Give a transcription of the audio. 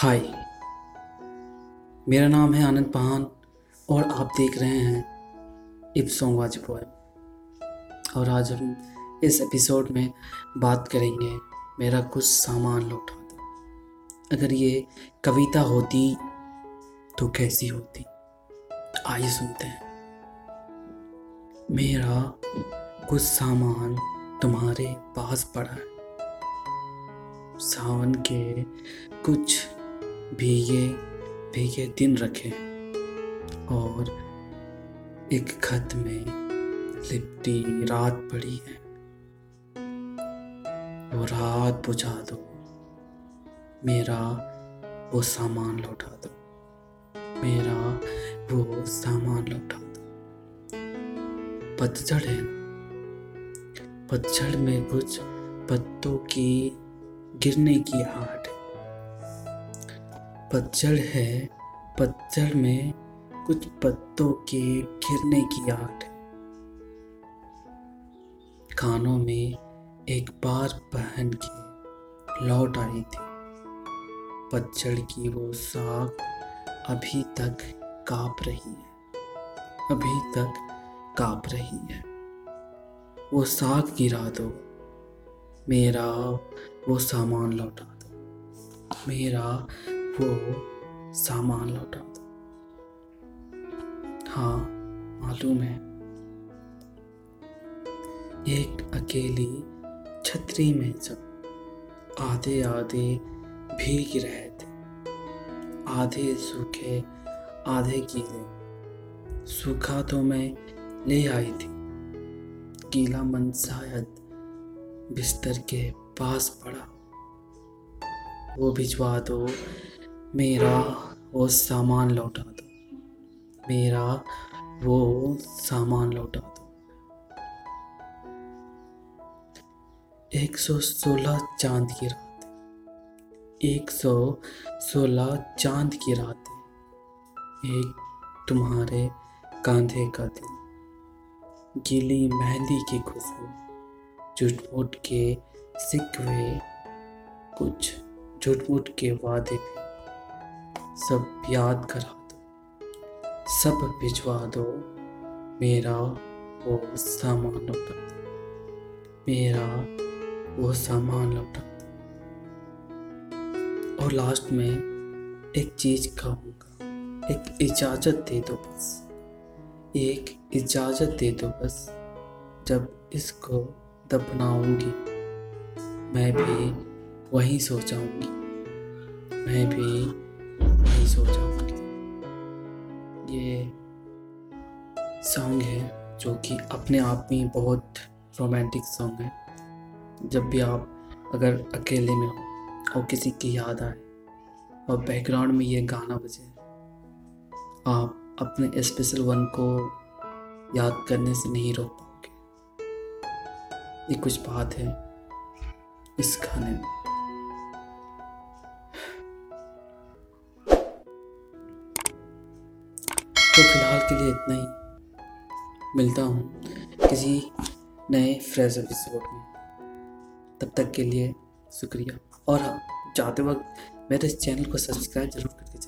हाय। मेरा नाम है आनंद पहान और आप देख रहे हैं इप सॉन्ग और आज हम इस एपिसोड में बात करेंगे मेरा कुछ सामान लौटा अगर ये कविता होती तो कैसी होती? आइए सुनते हैं। मेरा कुछ सामान तुम्हारे पास पड़ा है। सावन के कुछ भीगे भीगे दिन रखे और एक खत में लिपटी रात पड़ी है। वो रात बुझा दो मेरा वो सामान लौटा दो। मेरा वो सामान लौटा दो। पतझड़ है, पतझड़ में कुछ पत्तों की गिरने की आहट पतझड़ है। पतझड़ में कुछ पत्तों के गिरने की है कानों में एक बार पहन के लौट आई थी। पतझड़ की वो साग अभी तक काँप रही है। अभी तक काँप रही है। वो साग गिरा दो। मेरा वो सामान लौटा दो। मेरा वो सामान लौटा दो हाँ मालूम है। एक अकेली छतरी में सब आधे आधे भीग रहे थे। आधे सूखे, आधे गीले। सूखा तो मैं ले आई थी। गीला मन शायद बिस्तर के पास पड़ा। वो भिजवा दो मेरा वो सामान लौटा दो मेरा वो सामान लौटा दो एक सौ सोलह चाँद की रात। एक सौ सोलह चाँद की रात। एक तुम्हारे कांधे का दिल गीली मेहंदी की खुशबू, झूठ के सिकवे कुछ झूठ के वादे भी। सब याद करा दो। सब भिजवा दो। मेरा वो सामान लौटा मेरा वो सामान लौटा और लास्ट में एक चीज़ कहूँगा। एक इजाज़त दे दो बस। एक इजाज़त दे दो बस। जब इसको दफनाऊँगी, मैं भी वहीं सो जाऊँगी। मैं भी सो ये सॉन्ग है, जो कि अपने आप में बहुत रोमांटिक सॉन्ग है। जब भी आप अगर अकेले में हो और किसी की याद आए और बैकग्राउंड में ये गाना बजे, आप अपने स्पेशल वन को याद करने से नहीं रोक पाओगे। ये कुछ बात है इस गाने में। तो फ़िलहाल के लिए इतना ही। मिलता हूँ किसी नए फ्रेश एपिसोड में। तब तक के लिए शुक्रिया। और हाँ जाते वक्त मेरे इस चैनल को सब्सक्राइब ज़रूर करके